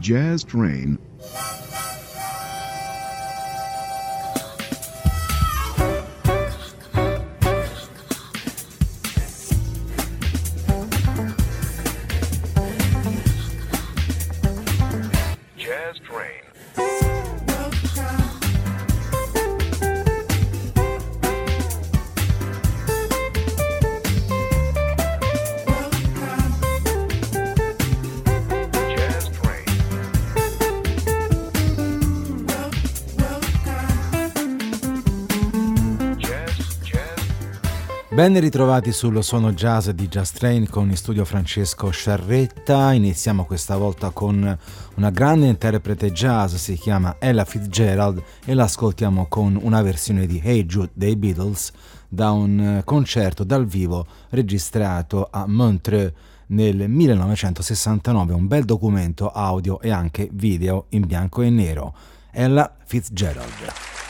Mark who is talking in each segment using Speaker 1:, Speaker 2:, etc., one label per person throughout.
Speaker 1: Jazz Train
Speaker 2: Ben ritrovati sullo suono jazz di Jazz Train con in studio Francesco Sciarretta. Iniziamo questa volta con una grande interprete jazz, si chiama Ella Fitzgerald e l'ascoltiamo con una versione di Hey Jude dei Beatles da un concerto dal vivo registrato a Montreux nel 1969, un bel documento audio e anche video in bianco e nero. Ella Fitzgerald.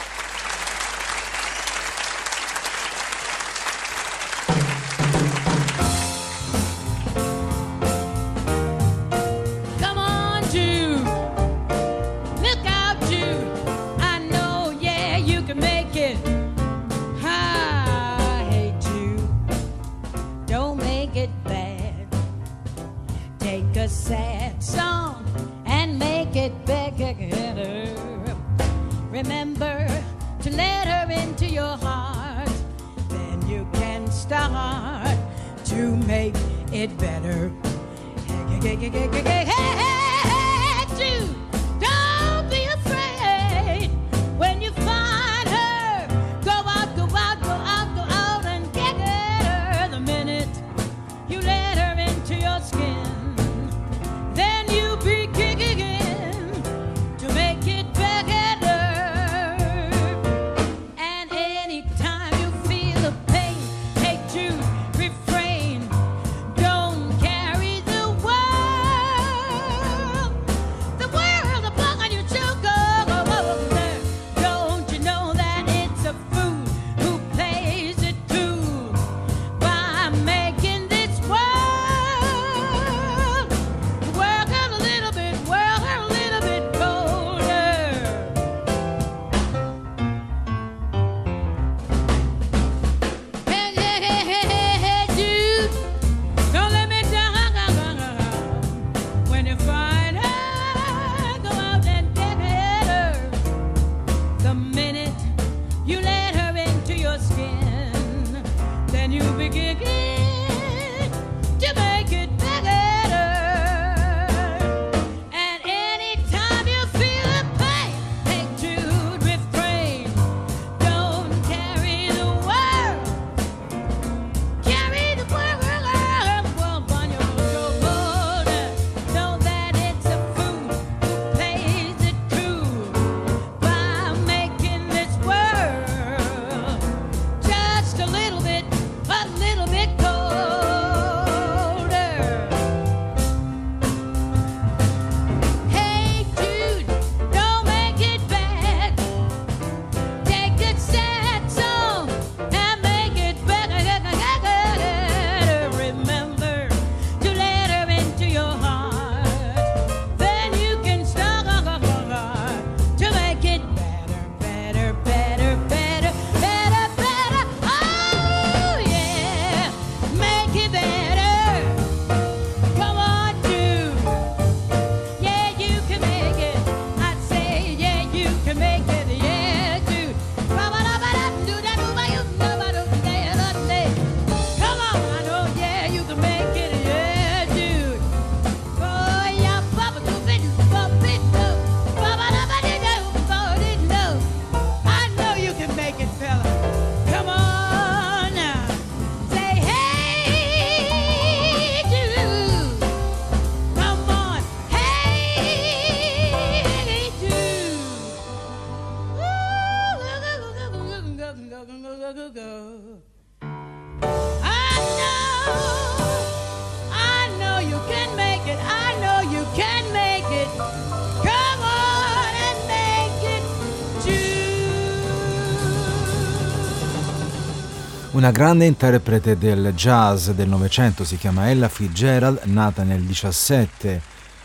Speaker 2: Una grande interprete del jazz del Novecento si chiama Ella Fitzgerald, nata nel 17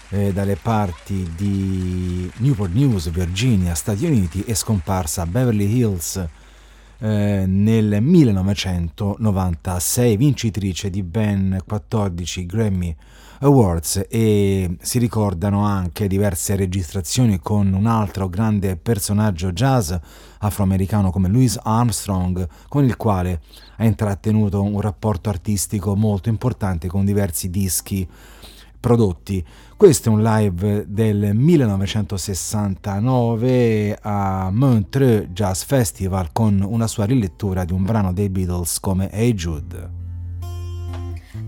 Speaker 3: eh, dalle parti di Newport News, Virginia, Stati Uniti, è scomparsa a Beverly Hills eh, nel 1996, vincitrice di ben 14 Grammy Awards e si ricordano anche diverse registrazioni con un altro grande personaggio jazz afroamericano come Louis Armstrong, con il quale ha intrattenuto un rapporto artistico molto importante con diversi dischi prodotti. Questo è un live del 1969 a Montreux Jazz Festival con una sua rilettura di un brano dei Beatles come Hey Jude.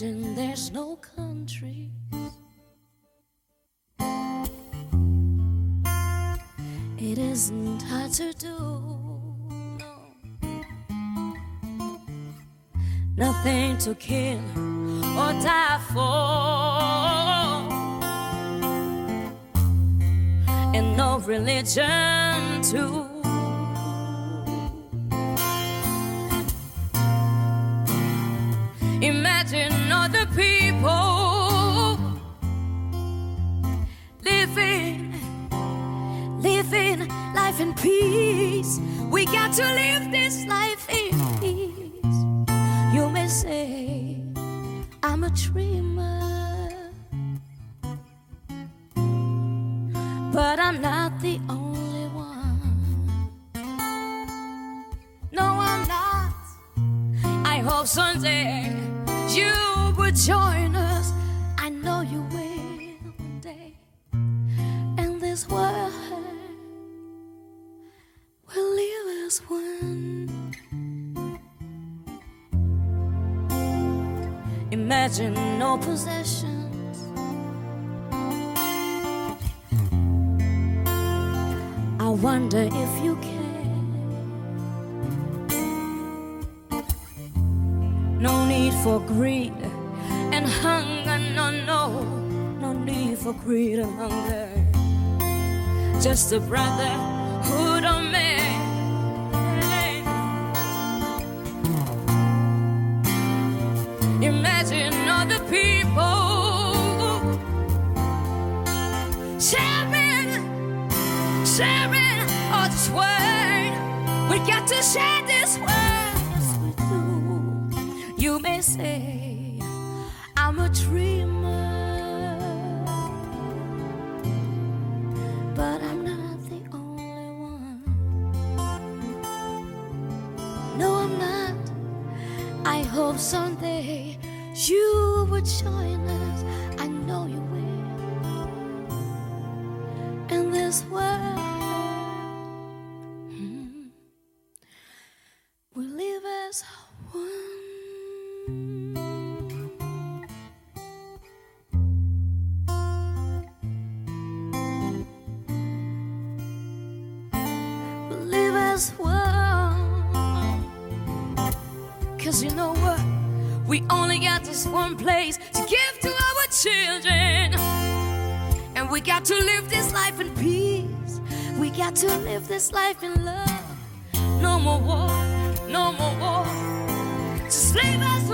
Speaker 3: Imagine there's no countries. It isn't hard to do. nothing to kill or die for, and no religion to. Imagine life in peace. We got to live this life in peace. You may say I'm a dreamer, but I'm not the only one. No, I'm not. I hope someday you will join us. I know you will one day, and this world Imagine no possessions. I wonder if you can. No need for greed and hunger, no, no, no need for greed and hunger. Just a brotherhood world. We got to share this world with you. You may say I'm a dreamer, got to live this life in love. No more war, no more war. Just live as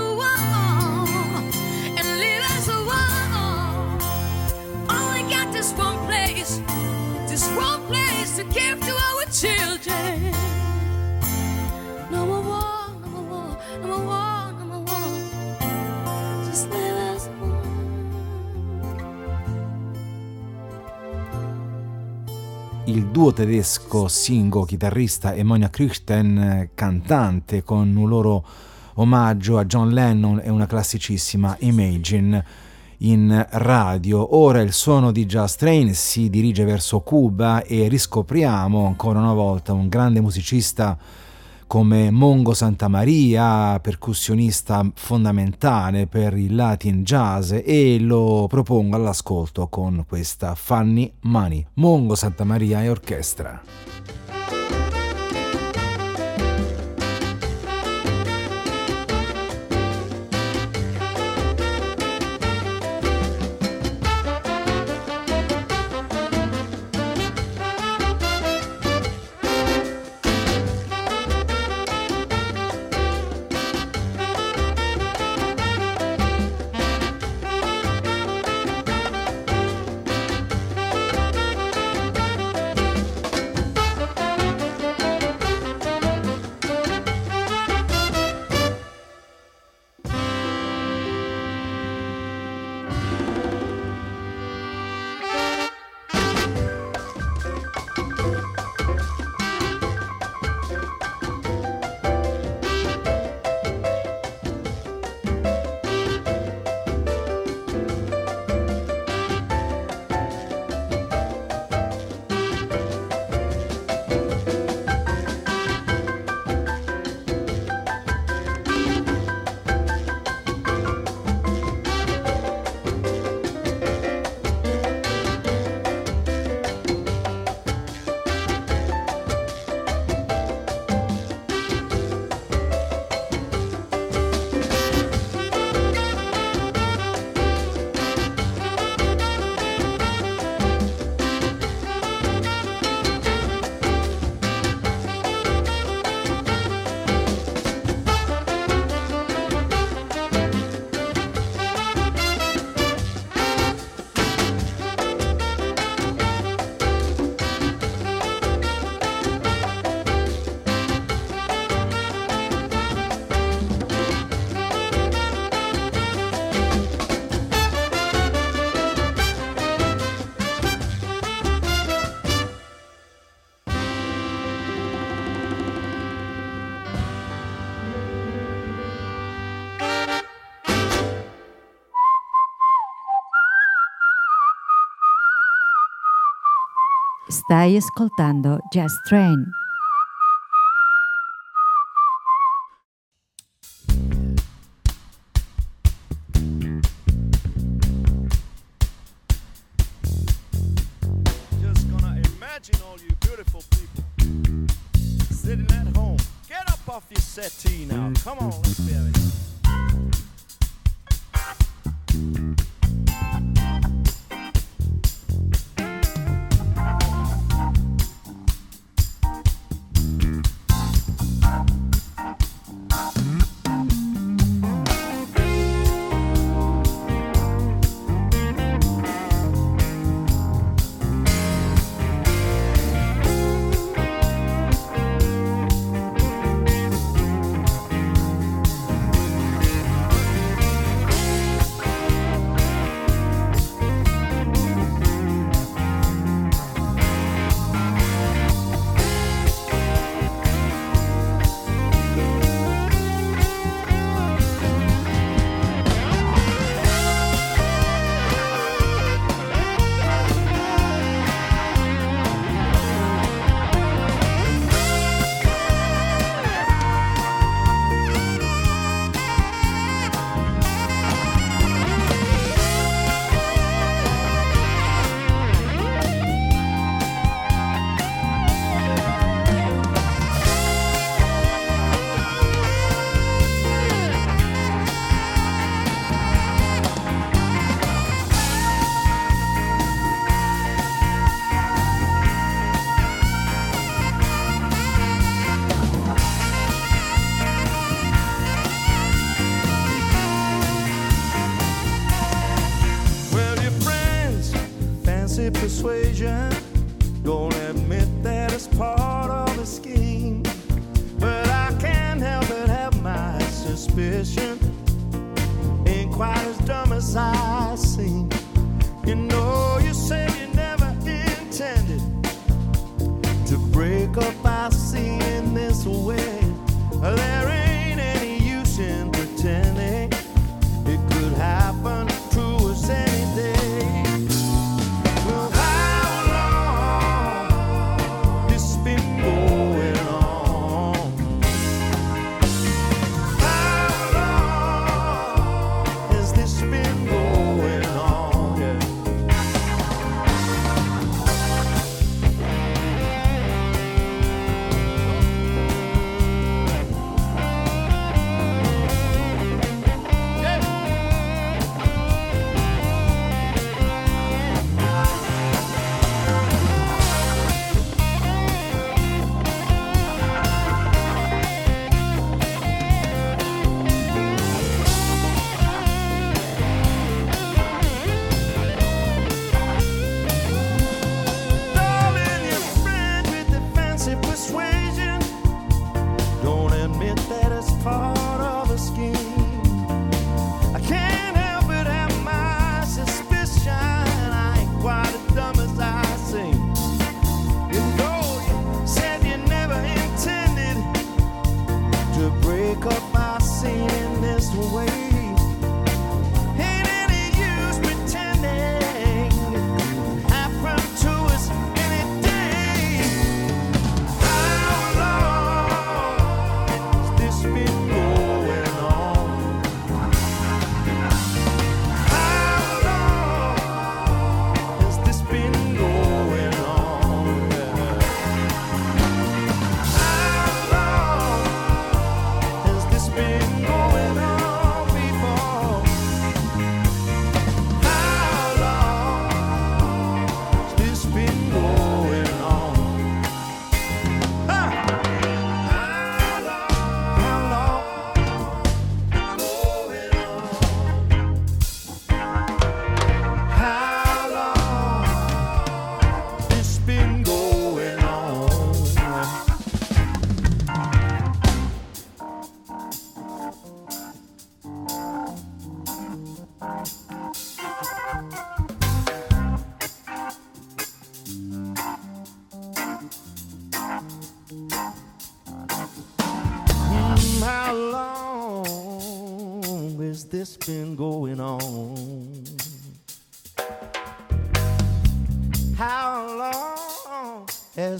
Speaker 3: il duo tedesco Singo, chitarrista, e Monia Krichten, cantante, con un loro omaggio a John Lennon e una classicissima Imagine
Speaker 4: in radio. Ora il suono di Jazz Train si dirige verso Cuba e riscopriamo ancora una volta un grande musicista come Mongo Santamaria, percussionista fondamentale per il Latin Jazz e lo propongo all'ascolto con questa Fanny Money, Mongo Santamaria e orchestra.
Speaker 5: Stai ascoltando Jazz Train.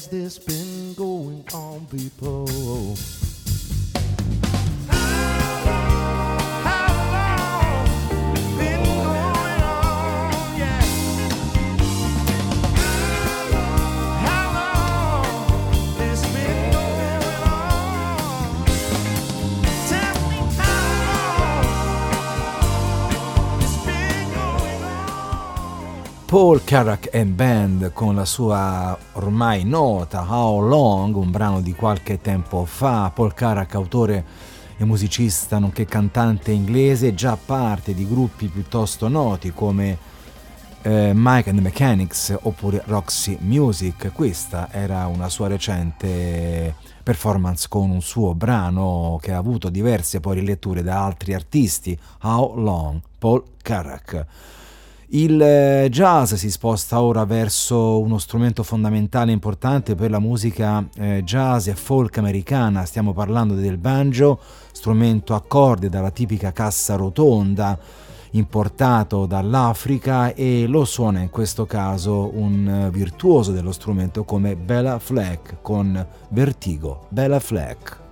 Speaker 6: This
Speaker 5: been going on, people?
Speaker 4: Paul Carrack and Band con la sua ormai nota How Long, un brano di qualche tempo fa. Paul Carrack, autore e musicista nonché cantante inglese, già parte di gruppi piuttosto noti come eh, Mike and the Mechanics oppure Roxy Music. Questa era una sua recente performance con un suo brano che ha avuto diverse poi riletture da altri artisti, How Long, Paul Carrack. Il eh, jazz si sposta ora verso uno strumento fondamentale e importante per la musica eh, jazz e folk americana, stiamo parlando del banjo, strumento a corde dalla tipica cassa rotonda importato dall'Africa e lo suona in questo caso un eh, virtuoso dello strumento come Bella Fleck con Vertigo, Bella Fleck.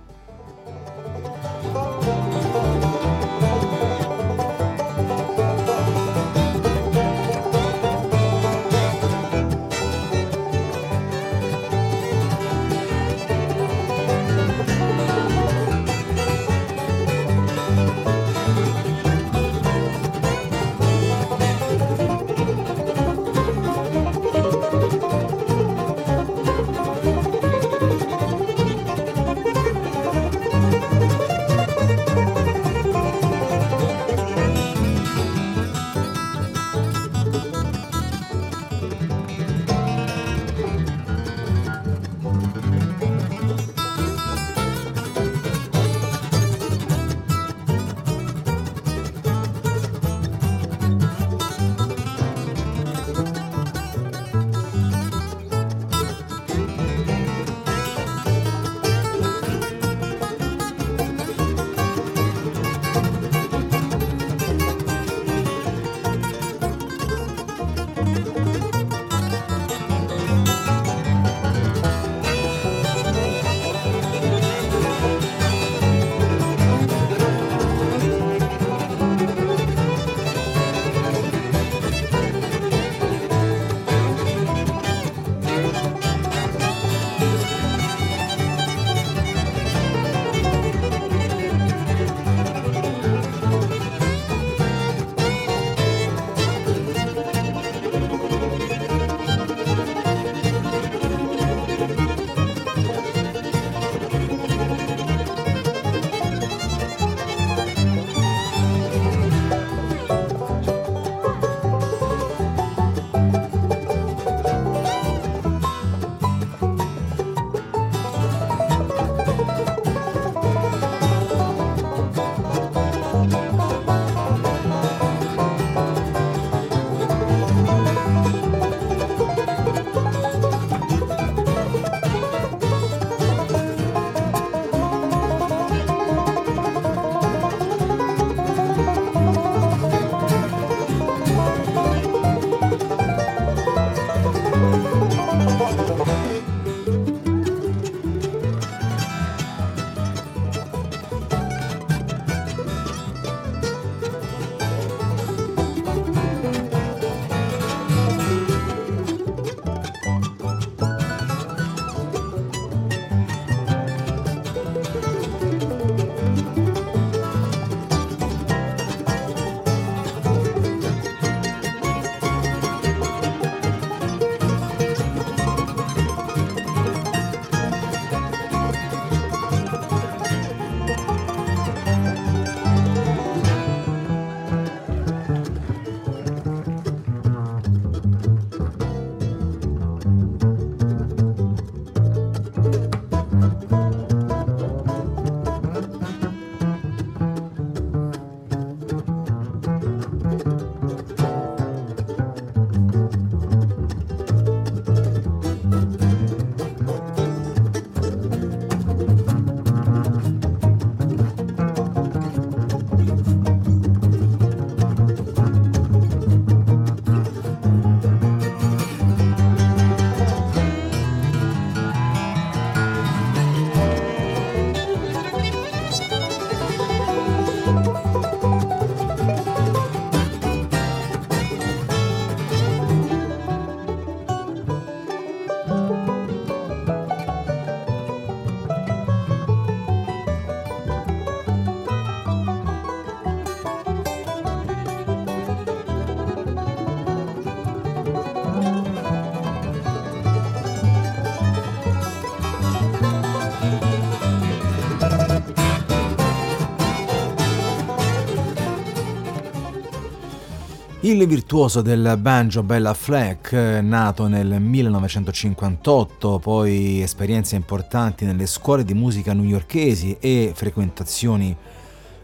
Speaker 4: Il virtuoso del banjo Bella Fleck, nato nel 1958, poi esperienze importanti nelle scuole di musica newyorkesi e frequentazioni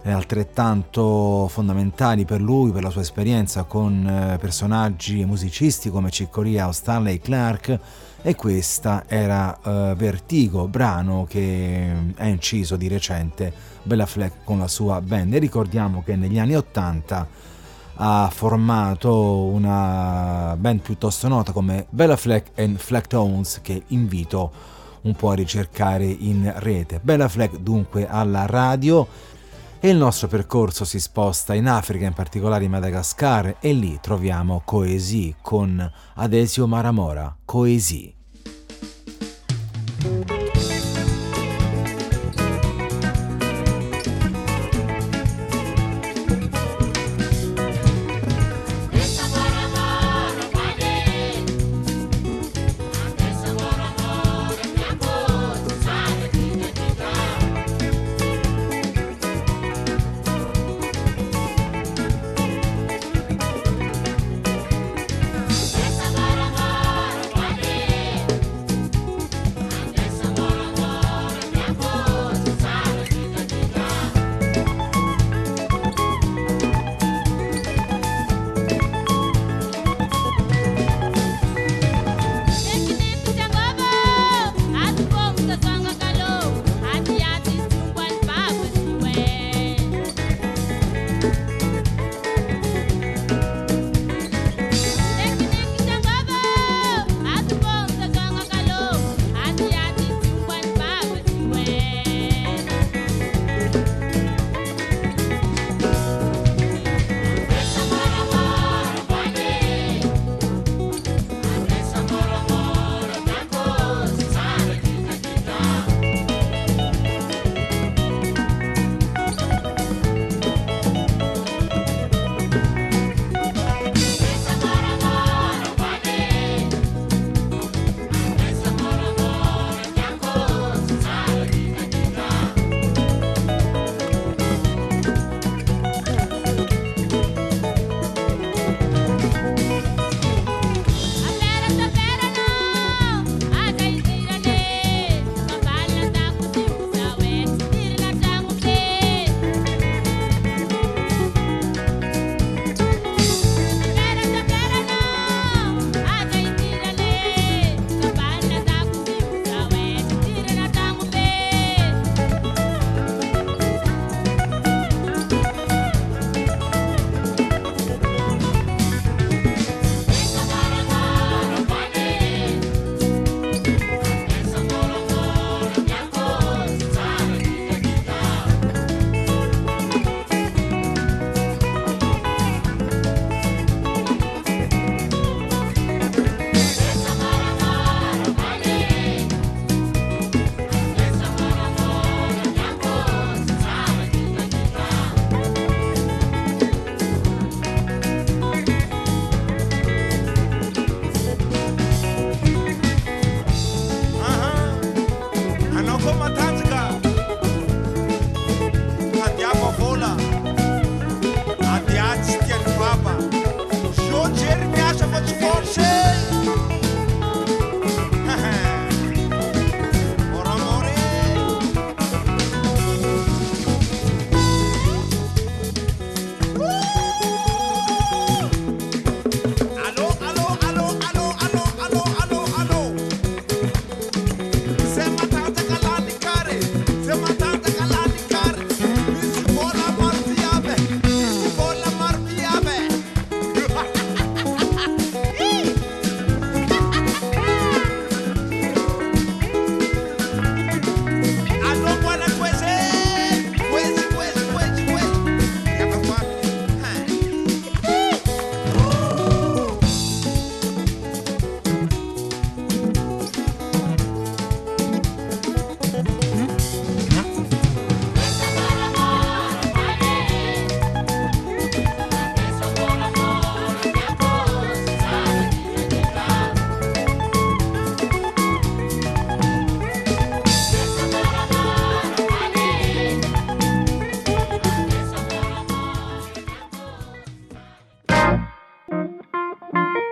Speaker 4: eh, altrettanto fondamentali per lui, per la sua esperienza con eh, personaggi e musicisti come Ciccoria o Stanley Clark, e questa era uh, Vertigo, brano che ha inciso di recente Bella Fleck con la sua band. E ricordiamo che negli anni 80 ha formato una band piuttosto nota come Bella Fleck and Flecktones che invito un po' a ricercare in rete. Bella Fleck dunque alla radio e il nostro percorso si sposta in Africa, in particolare in Madagascar e lì troviamo Coesi con Adesio Maramora, Coesi.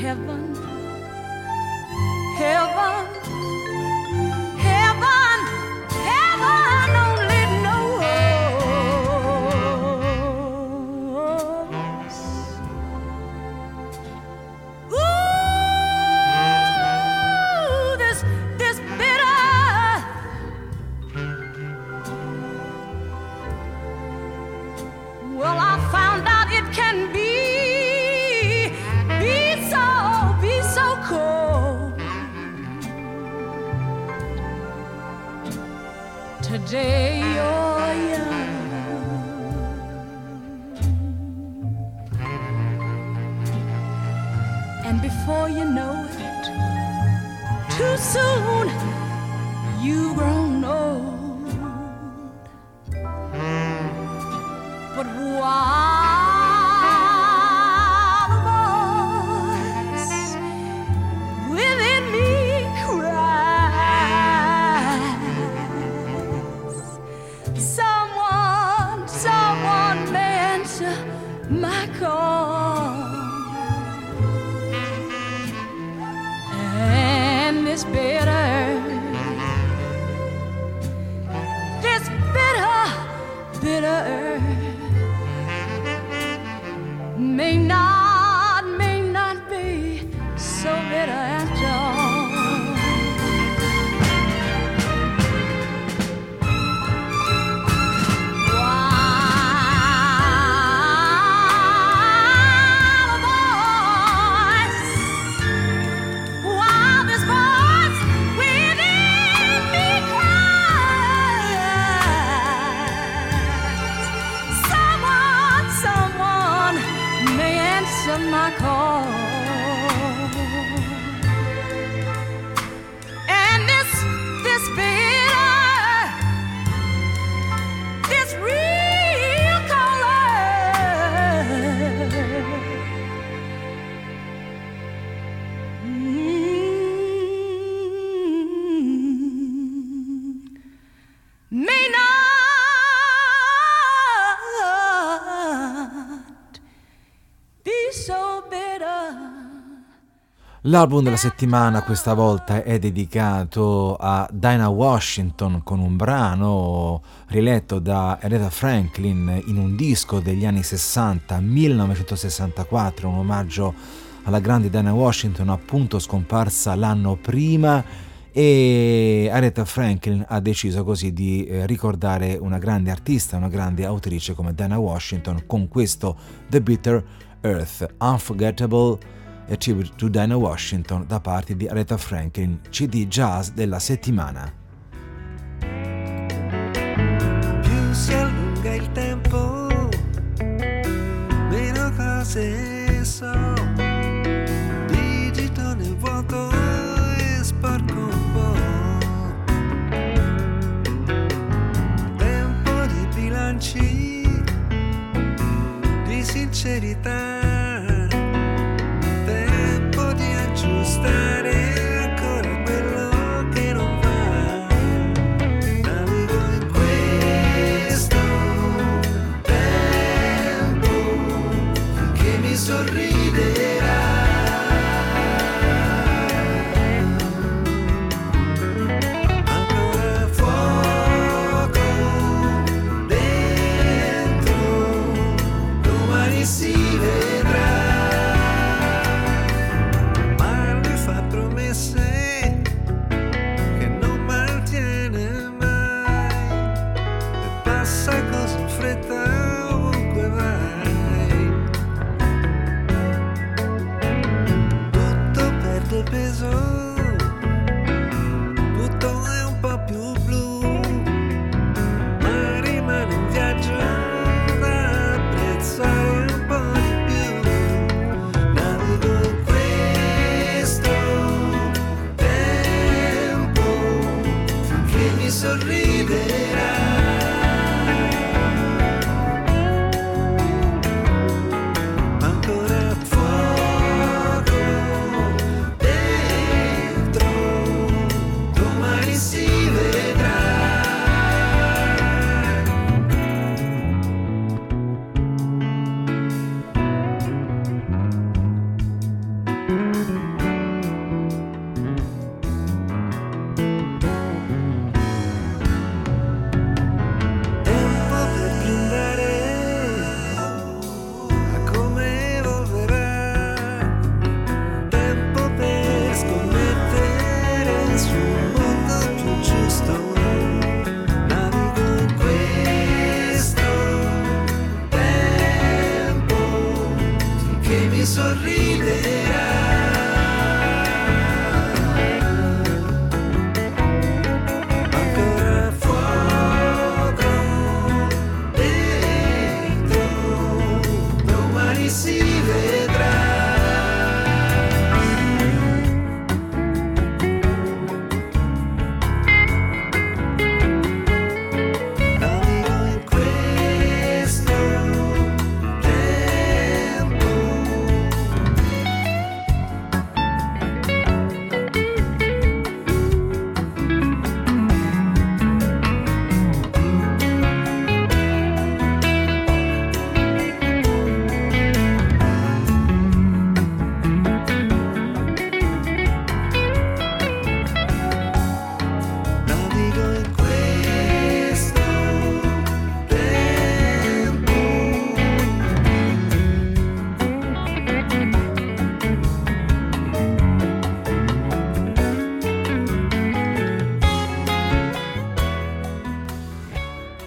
Speaker 7: heaven.
Speaker 4: L'album della settimana questa volta è dedicato a Dinah Washington con un brano riletto da Aretha Franklin in un disco degli anni 60, 1964, un omaggio alla grande Dinah Washington appunto scomparsa l'anno prima e Aretha Franklin ha deciso così di eh, ricordare una grande artista, una grande autrice come Dinah Washington con questo The Bitter Earth Unforgettable e Tribute to Dino Washington da parte di Aretha Franklin, CD jazz della settimana.
Speaker 8: Più si allunga il tempo, meno cose so, digito nel vuoto e sporco un po'. Tempo di bilanci, di sincerità. Che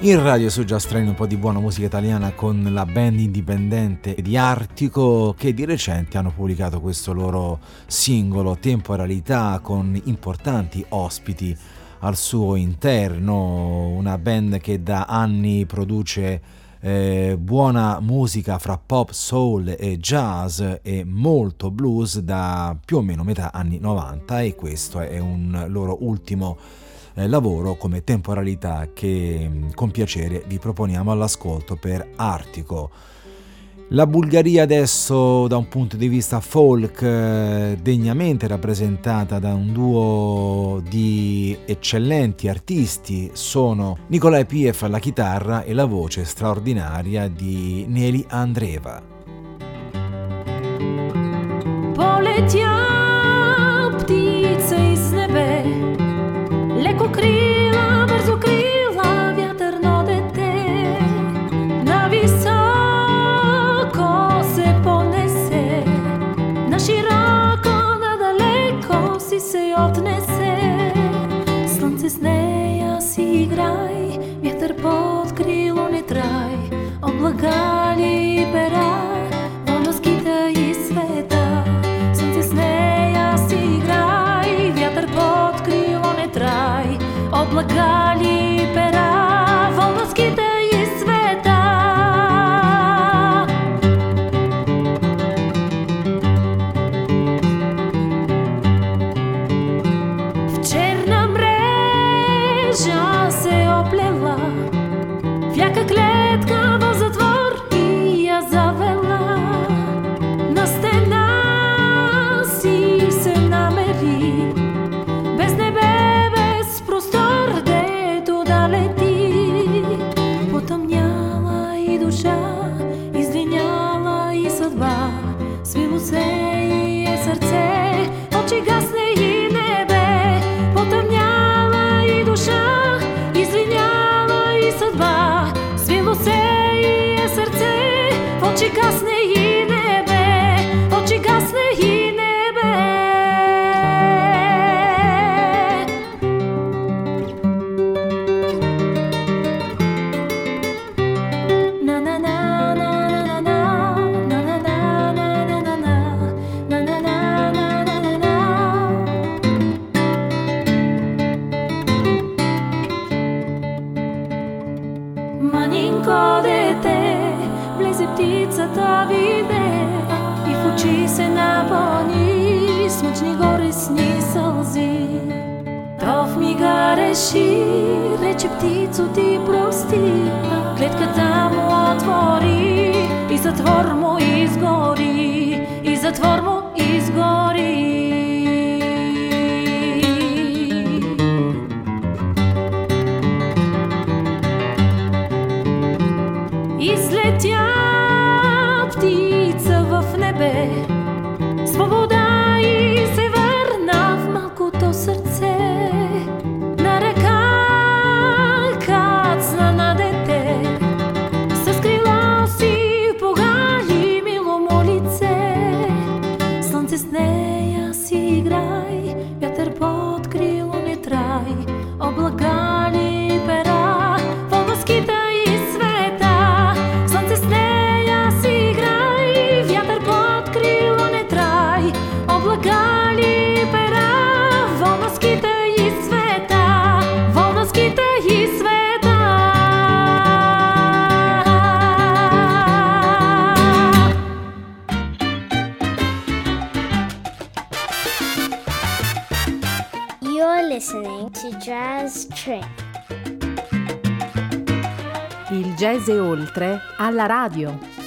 Speaker 8: In
Speaker 4: radio su Just Train un po' di buona musica italiana con la band indipendente di Artico che di recente hanno pubblicato questo loro singolo Temporalità con importanti ospiti al suo interno, una band che da anni produce eh, buona musica fra pop, soul e jazz e molto blues da più o meno metà anni 90 e questo è un loro ultimo eh, lavoro come temporalità che mm, con piacere vi proponiamo all'ascolto per Artico. La Bulgaria adesso da un punto di vista folk eh, degnamente rappresentata da un duo di eccellenti artisti sono Nikolai Pief alla chitarra e la voce straordinaria di Neli Andreva.
Speaker 7: Poletiamo. Манинко дете, влезе птицата виде и в очи се напълни мъчни горесни сълзи. То в мига реши, рече птицо ти прости, клетката му отвори и затвор му изгори, и затвор му изгори.
Speaker 9: Paese Oltre alla radio.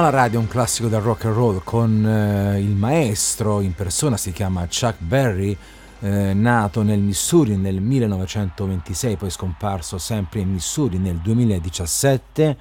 Speaker 4: Alla radio un classico del rock and roll con eh, il maestro in persona, si chiama Chuck Berry, eh, nato nel Missouri nel 1926, poi scomparso sempre in Missouri nel 2017,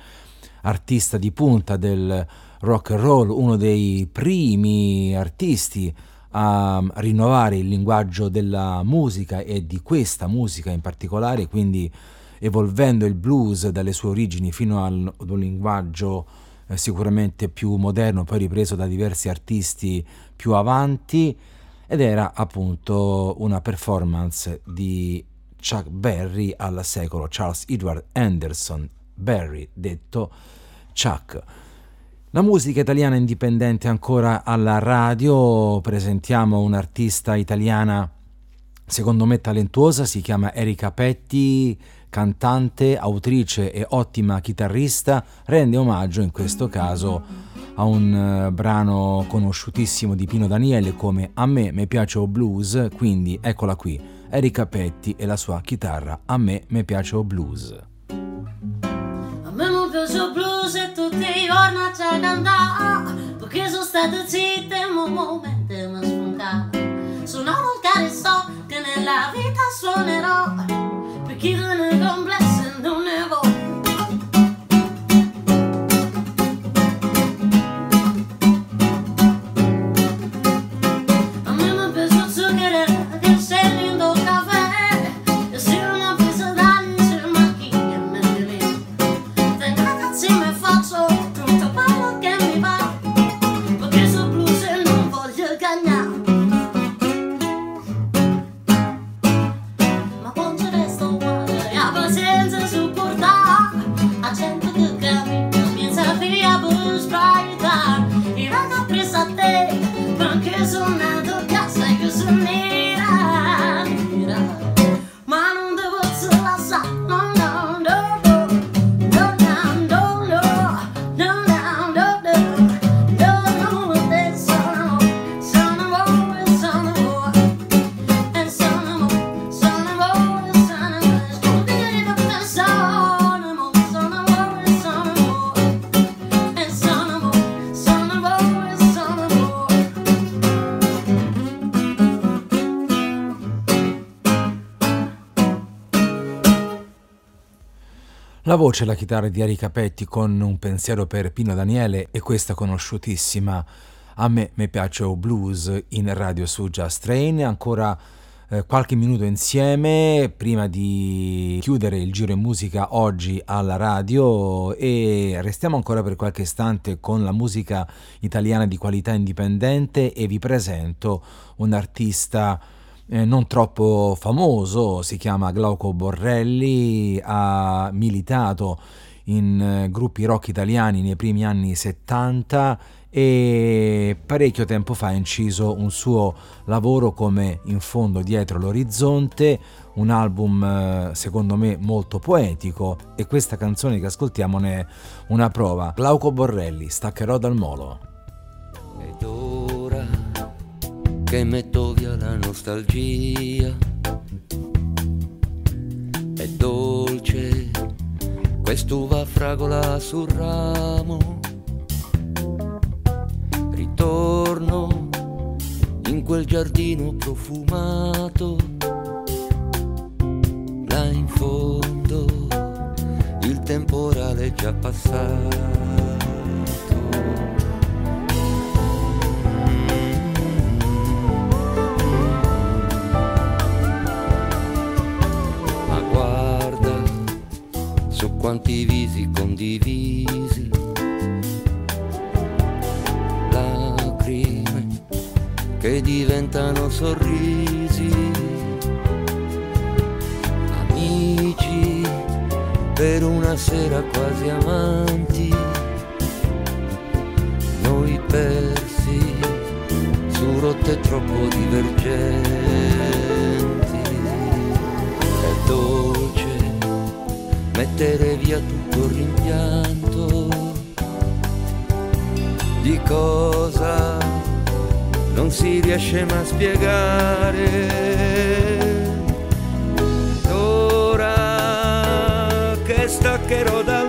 Speaker 4: artista di punta del rock and roll, uno dei primi artisti a rinnovare il linguaggio della musica e di questa musica in particolare, quindi evolvendo il blues dalle sue origini fino ad un linguaggio eh, sicuramente più moderno, poi ripreso da diversi artisti più avanti, ed era appunto una performance di Chuck Berry al secolo, Charles Edward Anderson Berry, detto Chuck. La musica italiana indipendente ancora alla radio, presentiamo un'artista italiana secondo me talentuosa, si chiama Erika Petti, cantante, autrice e ottima chitarrista, rende omaggio in questo caso a un uh, brano conosciutissimo di Pino Daniele come A me mi piace o blues, quindi eccola qui, Erika Petti e la sua chitarra A me mi piace o blues.
Speaker 10: A me mi piace o blues e tutti i giorni c'è cantare Perché sono stata zitta e un momento mi spunta Sono volgare so che nella vita suonerò Per chi non è complesso e non
Speaker 4: La voce e la chitarra di Erika Petti con un pensiero per Pino Daniele e questa conosciutissima A me mi piace o blues in radio su Just Train. Ancora eh, qualche minuto insieme prima di chiudere il giro in musica oggi alla radio e restiamo ancora per qualche istante con la musica italiana di qualità indipendente e vi presento un artista eh, non troppo famoso, si chiama Glauco Borrelli, ha militato in eh, gruppi rock italiani nei primi anni 70 e parecchio tempo fa ha inciso un suo lavoro come In fondo dietro l'orizzonte, un album eh, secondo me molto poetico e questa canzone che ascoltiamo ne è una prova. Glauco Borrelli, staccherò dal molo.
Speaker 11: Che metto via la nostalgia, è dolce quest'uva fragola sul ramo. Ritorno in quel giardino profumato, là in fondo il temporale è già passato. Quanti visi condivisi, lacrime che diventano sorrisi, amici per una sera quasi amanti, noi persi su rotte troppo divergenti. È dolce mettere via tutto il rimpianto di cosa non si riesce mai a spiegare. Ora che staccherò dal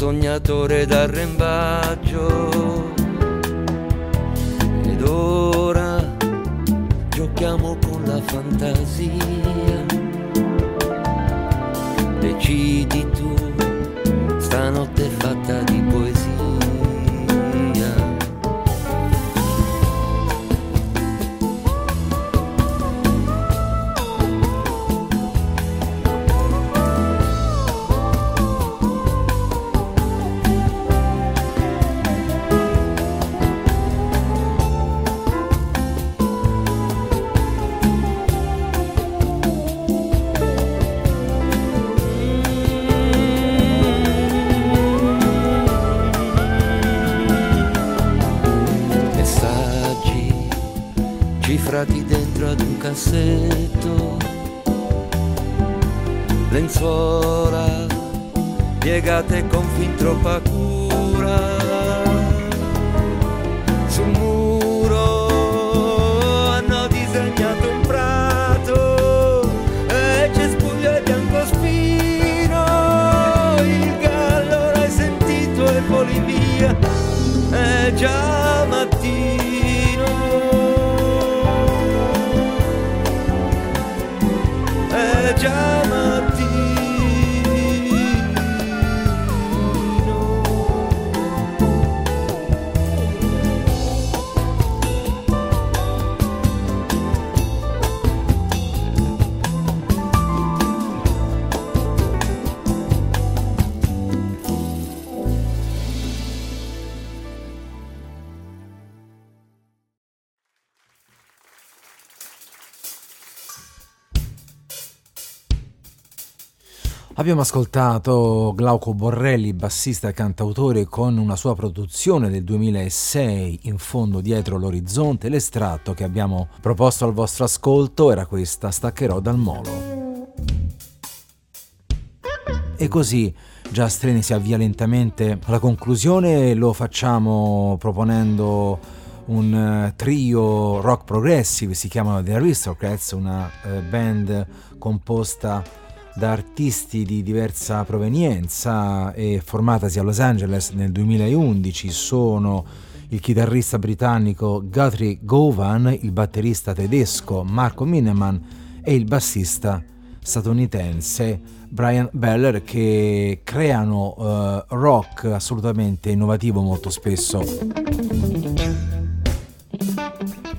Speaker 11: sognatore d'arrembaggio. Ed ora giochiamo con la fantasia. Decidi cassetto lenzuola piegate con fin troppa
Speaker 4: Abbiamo ascoltato Glauco Borrelli, bassista e cantautore, con una sua produzione del 2006, In fondo dietro l'orizzonte. L'estratto che abbiamo proposto al vostro ascolto era questa, Staccherò dal molo. E così Train si avvia lentamente alla conclusione, lo facciamo proponendo un eh, trio rock progressive, si chiamano The Aristocrats, una eh, band composta da artisti di diversa provenienza e formatasi a Los Angeles nel 2011 sono il chitarrista britannico Guthrie Govan, il batterista tedesco Marco Mineman e il bassista statunitense Brian Beller che creano eh, rock assolutamente innovativo molto spesso.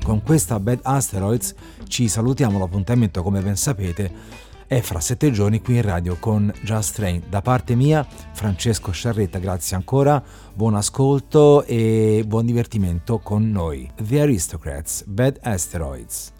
Speaker 4: Con questa Bad Asteroids ci salutiamo, l'appuntamento come ben sapete è fra sette giorni qui in radio con Just Train. Da parte mia, Francesco Sciarretta, grazie ancora, buon ascolto e buon divertimento con noi. The Aristocrats, Bad Asteroids.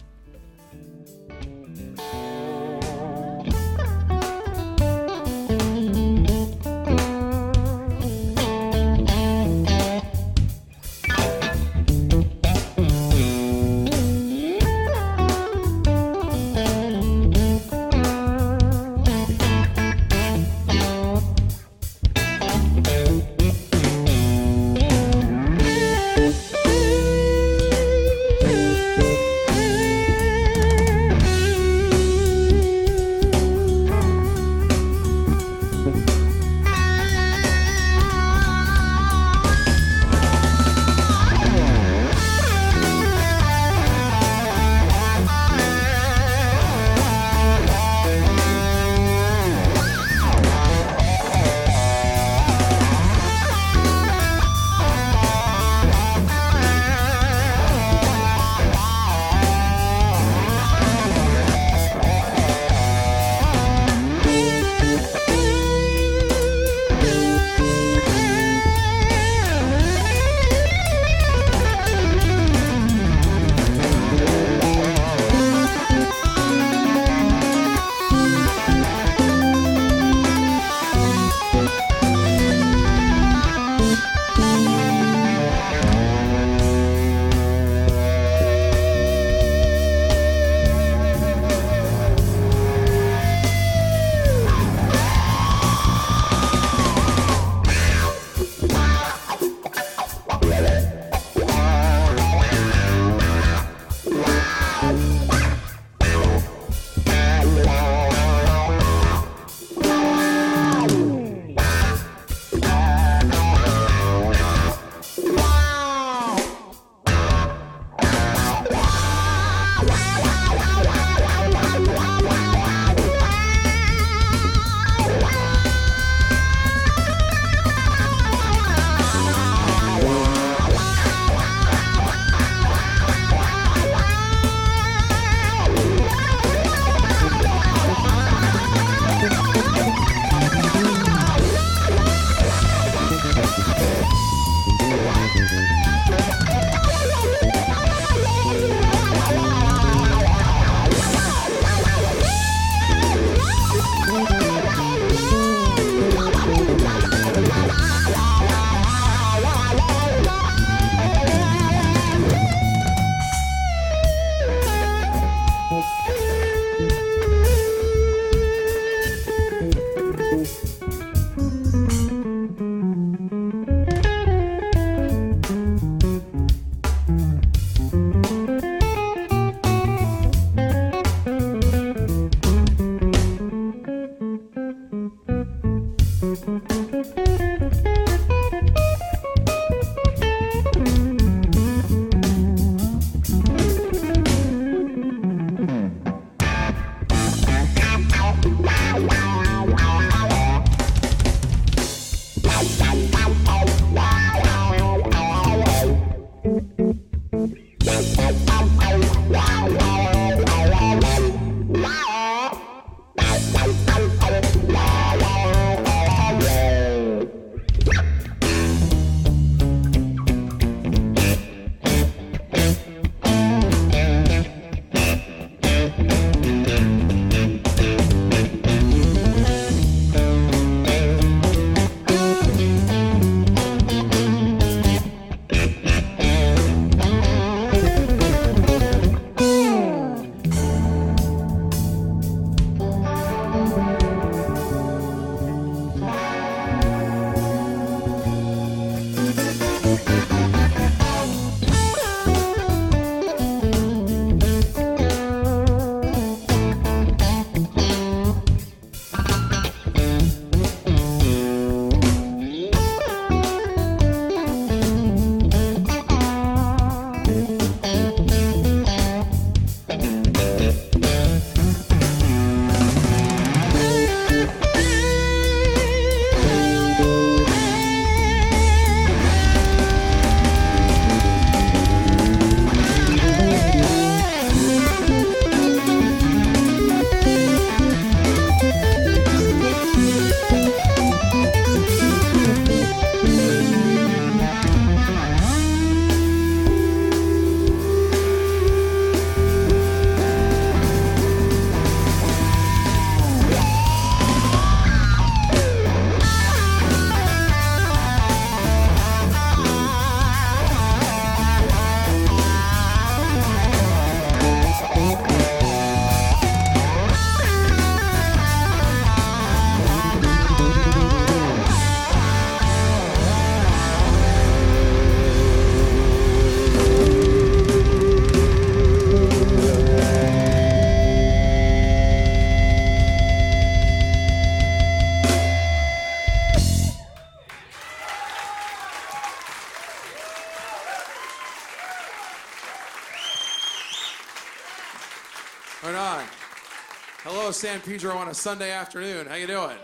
Speaker 12: San Pedro on a Sunday afternoon. How you doing?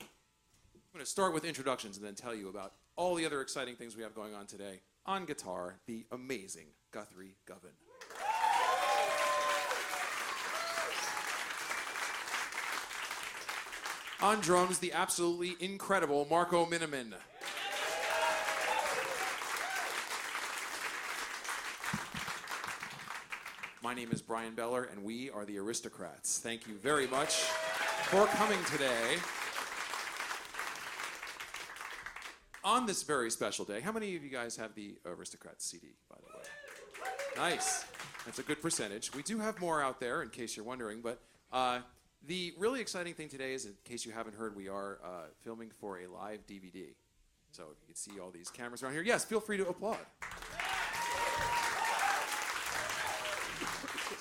Speaker 12: I'm going to start with introductions and then tell you about all the other exciting things we have going on today. On guitar, the amazing Guthrie Govan. On drums, the absolutely incredible Marco Miniman. My name is Brian Beller, and we are the Aristocrats. Thank you very much for coming today. On this very special day, how many of you guys have the Aristocrats CD, by the way? Nice. That's a good percentage. We do have more out there, in case you're wondering, but uh, the really exciting thing today is, in case you haven't heard, we are uh, filming for a live DVD. So if you can see all these cameras around here. Yes, feel free to applaud.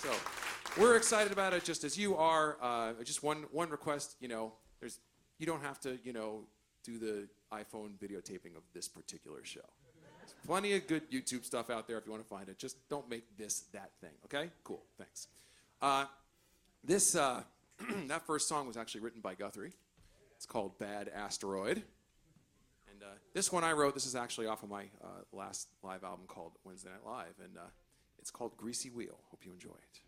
Speaker 12: So we're excited about it, just as you are. Uh, just one one request, you know, there's you don't have to, you know, do the iPhone videotaping of this particular show. There's plenty of good YouTube stuff out there if you want to find it. Just don't make this that thing. Okay? Cool. Thanks. Uh, this uh, that first song was actually written by Guthrie. It's called Bad Asteroid. And uh, this one I wrote. This is actually off of my uh, last live album called Wednesday Night Live, and uh, it's called Greasy Wheel. Hope you enjoy it.